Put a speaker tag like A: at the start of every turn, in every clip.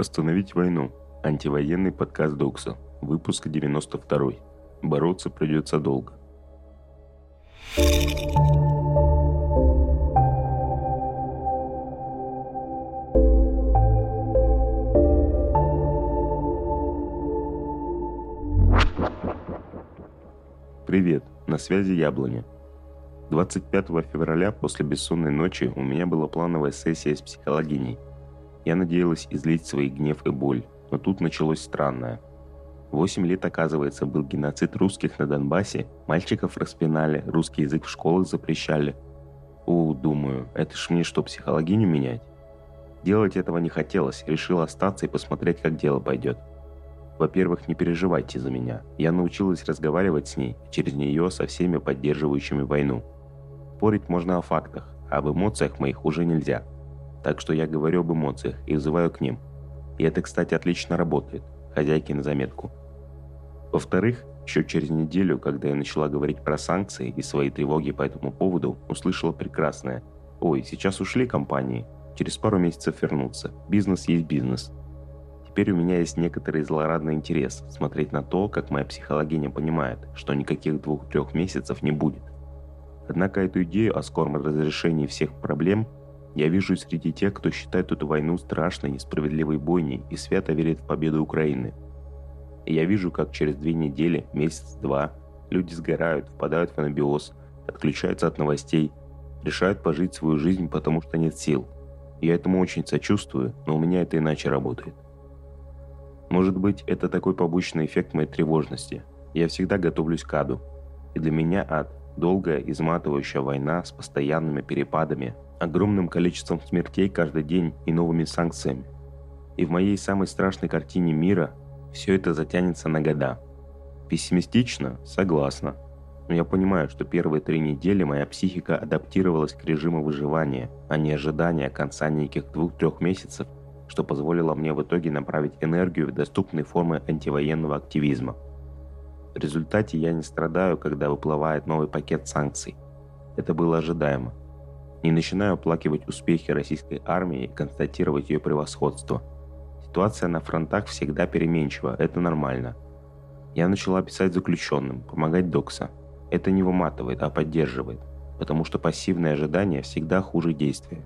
A: Остановить войну. Антивоенный подкаст Докса. Выпуск 92. Бороться придется долго. Привет, на связи Яблоня. 25 февраля после бессонной ночи у меня была плановая сессия с психологиней. Я надеялась излить свой гнев и боль, но тут началось странное. Восемь лет, оказывается, был геноцид русских на Донбассе, мальчиков распинали, русский язык в школах запрещали. О, думаю, это ж мне что, психологиню менять? Делать этого не хотелось, решил остаться и посмотреть, как дело пойдет. Во-первых, не переживайте за меня. Я научилась разговаривать с ней, через нее со всеми поддерживающими войну. Спорить можно о фактах, а об эмоциях моих уже нельзя. Так что я говорю об эмоциях и взываю к ним. И это, кстати, отлично работает. Хозяйки на заметку. Во-вторых, еще через неделю, когда я начала говорить про санкции и свои тревоги по этому поводу, услышала прекрасное. «Ой, сейчас ушли компании. Через пару месяцев вернутся. Бизнес есть бизнес». Теперь у меня есть некоторый злорадный интерес смотреть на то, как моя психологиня понимает, что никаких двух-трех месяцев не будет. Однако эту идею о скором разрешении всех проблем я вижу среди тех, кто считает эту войну страшной, несправедливой бойней и свято верит в победу Украины. И я вижу, как через две недели, месяц-два, люди сгорают, впадают в анабиоз, отключаются от новостей, решают пожить свою жизнь, потому что нет сил. Я этому очень сочувствую, но у меня это иначе работает. Может быть, это такой побочный эффект моей тревожности. Я всегда готовлюсь к аду. И для меня ад Долгая, изматывающая война с постоянными перепадами, огромным количеством смертей каждый день и новыми санкциями. И в моей самой страшной картине мира все это затянется на года. Пессимистично? Согласна. Но я понимаю, что первые три недели моя психика адаптировалась к режиму выживания, а не ожидания конца неких двух-трех месяцев, что позволило мне в итоге направить энергию в доступные формы антивоенного активизма – в результате я не страдаю, когда выплывает новый пакет санкций. Это было ожидаемо. Не начинаю оплакивать успехи российской армии и констатировать ее превосходство. Ситуация на фронтах всегда переменчива, это нормально. Я начала писать заключенным, помогать Докса. Это не выматывает, а поддерживает, потому что пассивное ожидание всегда хуже действия.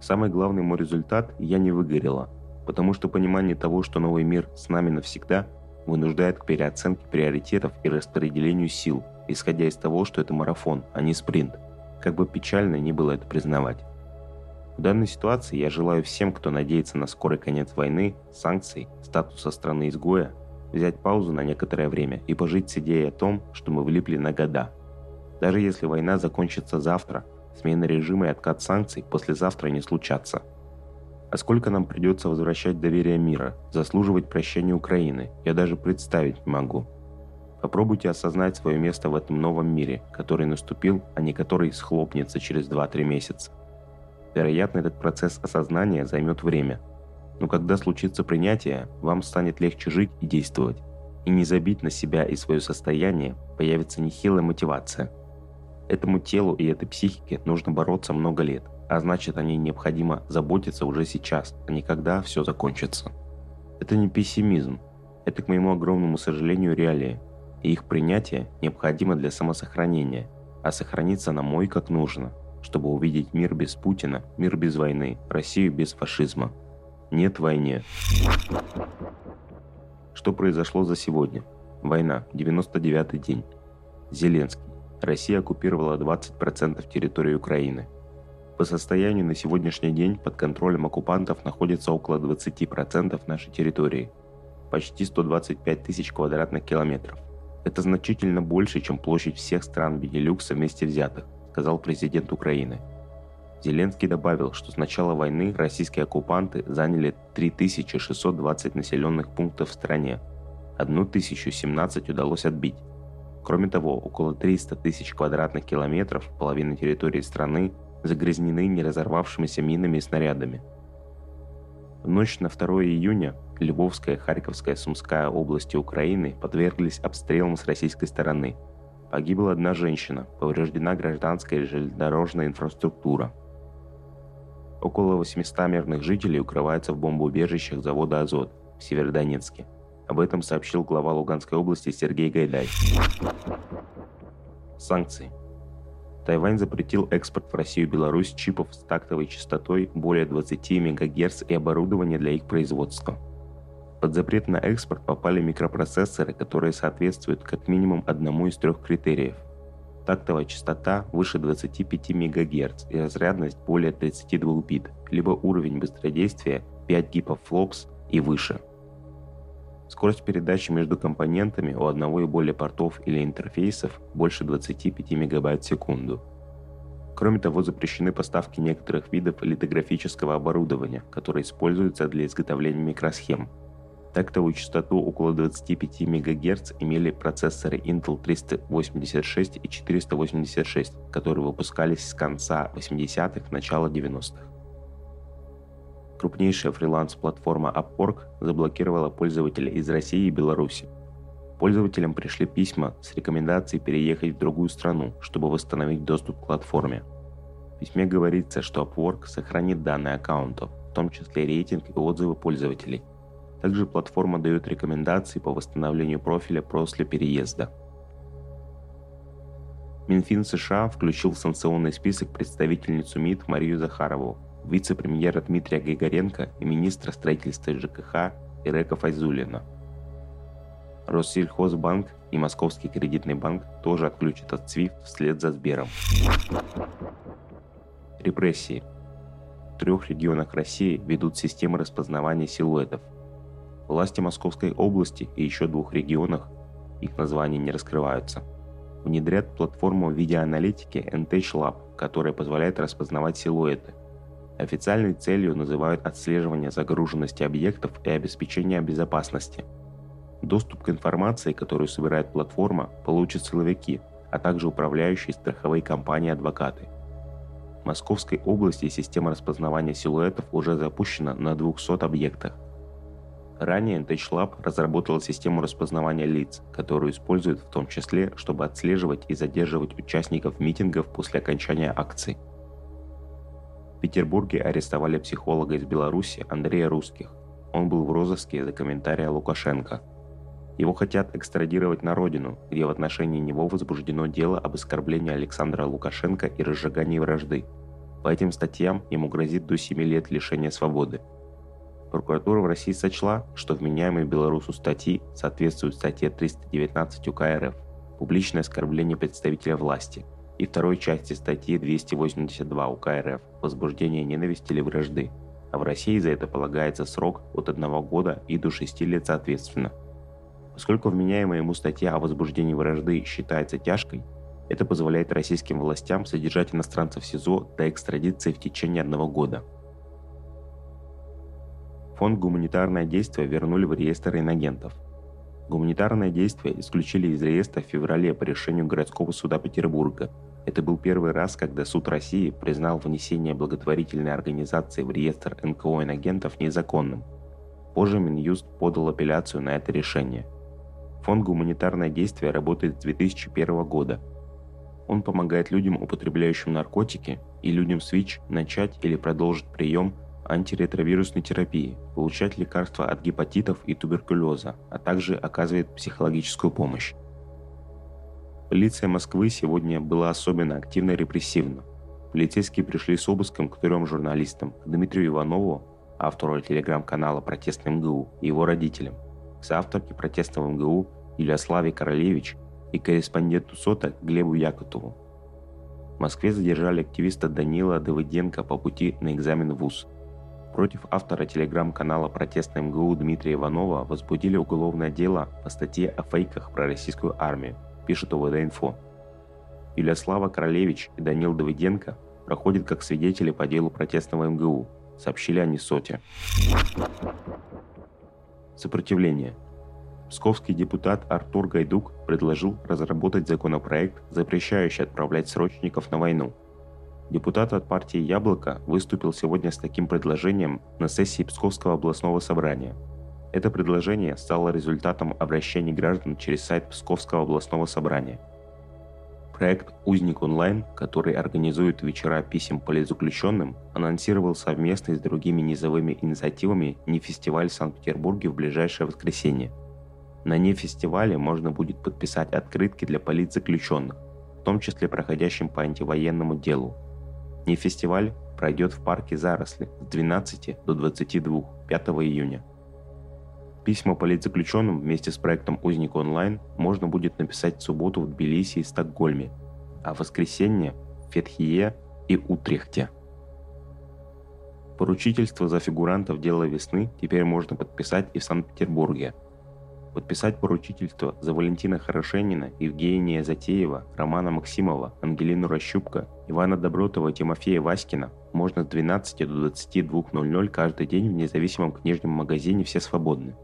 A: Самый главный мой результат – я не выгорела, потому что понимание того, что новый мир с нами навсегда – вынуждает к переоценке приоритетов и распределению сил, исходя из того, что это марафон, а не спринт, как бы печально ни было это признавать. В данной ситуации я желаю всем, кто надеется на скорый конец войны, санкций, статуса страны-изгоя, взять паузу на некоторое время и пожить с идеей о том, что мы влипли на года. Даже если война закончится завтра, смена режима и откат санкций послезавтра не случатся – а сколько нам придется возвращать доверие мира, заслуживать прощения Украины, я даже представить не могу. Попробуйте осознать свое место в этом новом мире, который наступил, а не который схлопнется через 2-3 месяца. Вероятно, этот процесс осознания займет время. Но когда случится принятие, вам станет легче жить и действовать. И не забить на себя и свое состояние появится нехилая мотивация. Этому телу и этой психике нужно бороться много лет – а значит о ней необходимо заботиться уже сейчас, а не когда все закончится. Это не пессимизм, это, к моему огромному сожалению, реалии, и их принятие необходимо для самосохранения, а сохраниться нам мой как нужно, чтобы увидеть мир без Путина, мир без войны, Россию без фашизма. Нет войне. Что произошло за сегодня? Война, 99-й день. Зеленский. Россия оккупировала 20% территории Украины – по состоянию на сегодняшний день под контролем оккупантов находится около 20% нашей территории, почти 125 тысяч квадратных километров. Это значительно больше, чем площадь всех стран Бенилюкса вместе взятых, сказал президент Украины. Зеленский добавил, что с начала войны российские оккупанты заняли 3620 населенных пунктов в стране, 1017 удалось отбить. Кроме того, около 300 тысяч квадратных километров, половина территории страны, загрязнены не разорвавшимися минами и снарядами. В ночь на 2 июня Львовская, Харьковская, Сумская области Украины подверглись обстрелам с российской стороны. Погибла одна женщина, повреждена гражданская железнодорожная инфраструктура. Около 800 мирных жителей укрываются в бомбоубежищах завода «Азот» в Северодонецке. Об этом сообщил глава Луганской области Сергей Гайдай. Санкции. Тайвань запретил экспорт в Россию и Беларусь чипов с тактовой частотой более 20 МГц и оборудование для их производства. Под запрет на экспорт попали микропроцессоры, которые соответствуют как минимум одному из трех критериев. Тактовая частота выше 25 МГц и разрядность более 32 бит, либо уровень быстродействия 5 гипофлопс и выше. Скорость передачи между компонентами у одного и более портов или интерфейсов больше 25 МБ в секунду. Кроме того, запрещены поставки некоторых видов литографического оборудования, которое используется для изготовления микросхем. Тактовую частоту около 25 МГц имели процессоры Intel 386 и 486, которые выпускались с конца 80-х, начала 90-х. Крупнейшая фриланс-платформа Upwork заблокировала пользователя из России и Беларуси. Пользователям пришли письма с рекомендацией переехать в другую страну, чтобы восстановить доступ к платформе. В письме говорится, что Upwork сохранит данные аккаунтов, в том числе рейтинг и отзывы пользователей. Также платформа дает рекомендации по восстановлению профиля после переезда. Минфин США включил в санкционный список представительницу МИД Марию Захарову, вице-премьера Дмитрия Григоренко и министра строительства ЖКХ Ирека Файзулина. Россельхозбанк и Московский кредитный банк тоже отключат от SWIFT вслед за Сбером. Репрессии. В трех регионах России ведут системы распознавания силуэтов. Власти Московской области и еще двух регионах, их названия не раскрываются, внедрят платформу видеоаналитики NTech Lab, которая позволяет распознавать силуэты – Официальной целью называют отслеживание загруженности объектов и обеспечение безопасности. Доступ к информации, которую собирает платформа, получат силовики, а также управляющие страховые компании-адвокаты. В Московской области система распознавания силуэтов уже запущена на 200 объектах. Ранее NTech разработала систему распознавания лиц, которую используют в том числе, чтобы отслеживать и задерживать участников митингов после окончания акций. В Петербурге арестовали психолога из Беларуси Андрея Русских. Он был в розыске за комментария Лукашенко. Его хотят экстрадировать на родину, где в отношении него возбуждено дело об оскорблении Александра Лукашенко и разжигании вражды. По этим статьям ему грозит до 7 лет лишения свободы. Прокуратура в России сочла, что вменяемые белорусу статьи соответствуют статье 319 УК РФ «Публичное оскорбление представителя власти», и второй части статьи 282 УК РФ «Возбуждение ненависти или вражды», а в России за это полагается срок от 1 года и до 6 лет соответственно. Поскольку вменяемая ему статья о возбуждении вражды считается тяжкой, это позволяет российским властям содержать иностранцев в СИЗО до экстрадиции в течение одного года. Фонд «Гуманитарное действие» вернули в реестр инагентов – Гуманитарное действие исключили из реестра в феврале по решению городского суда Петербурга. Это был первый раз, когда суд России признал внесение благотворительной организации в реестр НКО инагентов незаконным. Позже Минюст подал апелляцию на это решение. Фонд «Гуманитарное действие» работает с 2001 года. Он помогает людям, употребляющим наркотики, и людям с ВИЧ начать или продолжить прием антиретровирусной терапии, получать лекарства от гепатитов и туберкулеза, а также оказывает психологическую помощь. Полиция Москвы сегодня была особенно активно репрессивна. Полицейские пришли с обыском к трем журналистам, Дмитрию Иванову, автору телеграм-канала «Протестный МГУ» и его родителям, к соавторке протестного МГУ Юлиославе Королевич и корреспонденту СОТа Глебу Якутову. В Москве задержали активиста Данила Давыденко по пути на экзамен в ВУЗ – Против автора телеграм-канала «Протестный МГУ» Дмитрия Иванова возбудили уголовное дело по статье о фейках про российскую армию, пишет УВД-инфо. Юлиослава Королевич и Данил Давыденко проходят как свидетели по делу протестного МГУ, сообщили они СОТе. Сопротивление. Псковский депутат Артур Гайдук предложил разработать законопроект, запрещающий отправлять срочников на войну – Депутат от партии «Яблоко» выступил сегодня с таким предложением на сессии Псковского областного собрания. Это предложение стало результатом обращений граждан через сайт Псковского областного собрания. Проект «Узник онлайн», который организует вечера писем политзаключенным, анонсировал совместно с другими низовыми инициативами не фестиваль в Санкт-Петербурге в ближайшее воскресенье. На нефестивале можно будет подписать открытки для политзаключенных, в том числе проходящим по антивоенному делу. Нефестиваль пройдет в парке Заросли с 12 до 22 5 июня. Письма политзаключенным вместе с проектом «Узник онлайн» можно будет написать в субботу в Тбилиси и Стокгольме, а в воскресенье в Фетхие и Утрехте. Поручительство за фигурантов дела весны теперь можно подписать и в Санкт-Петербурге. Подписать поручительство за Валентина Хорошенина, Евгения Затеева, Романа Максимова, Ангелину Рощупка, Ивана Добротова Тимофея Васькина можно с 12 до 22.00 каждый день в независимом книжном магазине «Все свободны».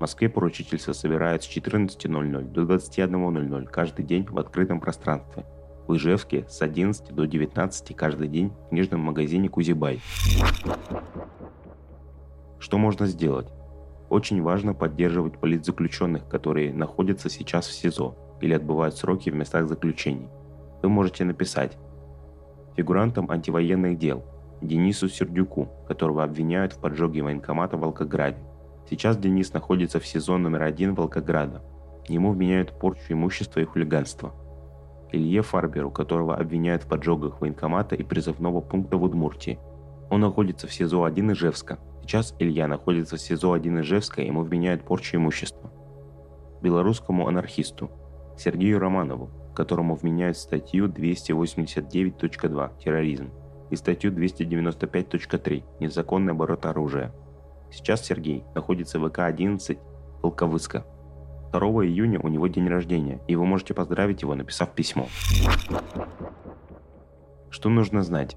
A: В Москве поручительство собирают с 14.00 до 21.00 каждый день в открытом пространстве. В Ижевске с 11 до 19 каждый день в книжном магазине Кузибай. Что можно сделать? Очень важно поддерживать политзаключенных, которые находятся сейчас в СИЗО или отбывают сроки в местах заключений. Вы можете написать фигурантам антивоенных дел Денису Сердюку, которого обвиняют в поджоге военкомата в Волгограде, Сейчас Денис находится в сезон номер один Волгограда. Ему вменяют порчу имущества и хулиганство. Илье Фарберу, которого обвиняют в поджогах военкомата и призывного пункта в Удмуртии. Он находится в СИЗО-1 Ижевска. Сейчас Илья находится в СИЗО-1 Ижевска, ему вменяют порчу имущества. Белорусскому анархисту Сергею Романову, которому вменяют статью 289.2 «Терроризм» и статью 295.3 «Незаконный оборот оружия», Сейчас Сергей находится в ВК-11 Волковыска. 2 июня у него день рождения, и вы можете поздравить его, написав письмо. Что нужно знать?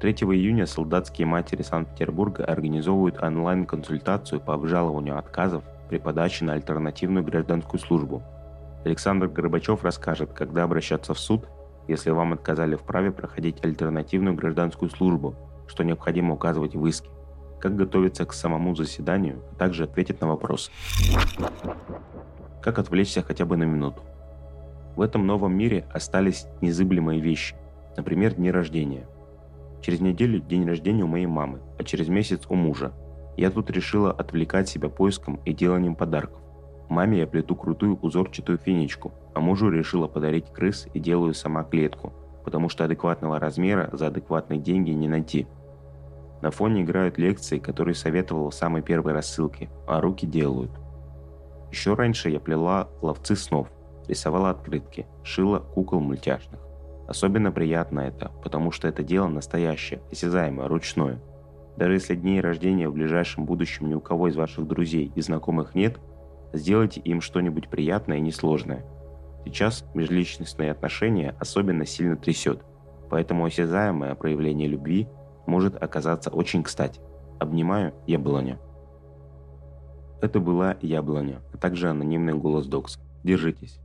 A: 3 июня солдатские матери Санкт-Петербурга организовывают онлайн-консультацию по обжалованию отказов при подаче на альтернативную гражданскую службу. Александр Горбачев расскажет, когда обращаться в суд, если вам отказали в праве проходить альтернативную гражданскую службу, что необходимо указывать в иске как готовиться к самому заседанию, а также ответить на вопросы. Как отвлечься хотя бы на минуту. В этом новом мире остались незыблемые вещи, например, дни рождения. Через неделю день рождения у моей мамы, а через месяц у мужа. Я тут решила отвлекать себя поиском и деланием подарков. Маме я плету крутую узорчатую финичку, а мужу решила подарить крыс и делаю сама клетку, потому что адекватного размера за адекватные деньги не найти – на фоне играют лекции, которые советовал в самой первой рассылке, а руки делают. Еще раньше я плела ловцы снов, рисовала открытки, шила кукол мультяшных. Особенно приятно это, потому что это дело настоящее, осязаемое, ручное. Даже если дней рождения в ближайшем будущем ни у кого из ваших друзей и знакомых нет, сделайте им что-нибудь приятное и несложное. Сейчас межличностные отношения особенно сильно трясет, поэтому осязаемое проявление любви может оказаться очень кстати. Обнимаю, яблоня. Это была яблоня, а также анонимный голос Докс. Держитесь.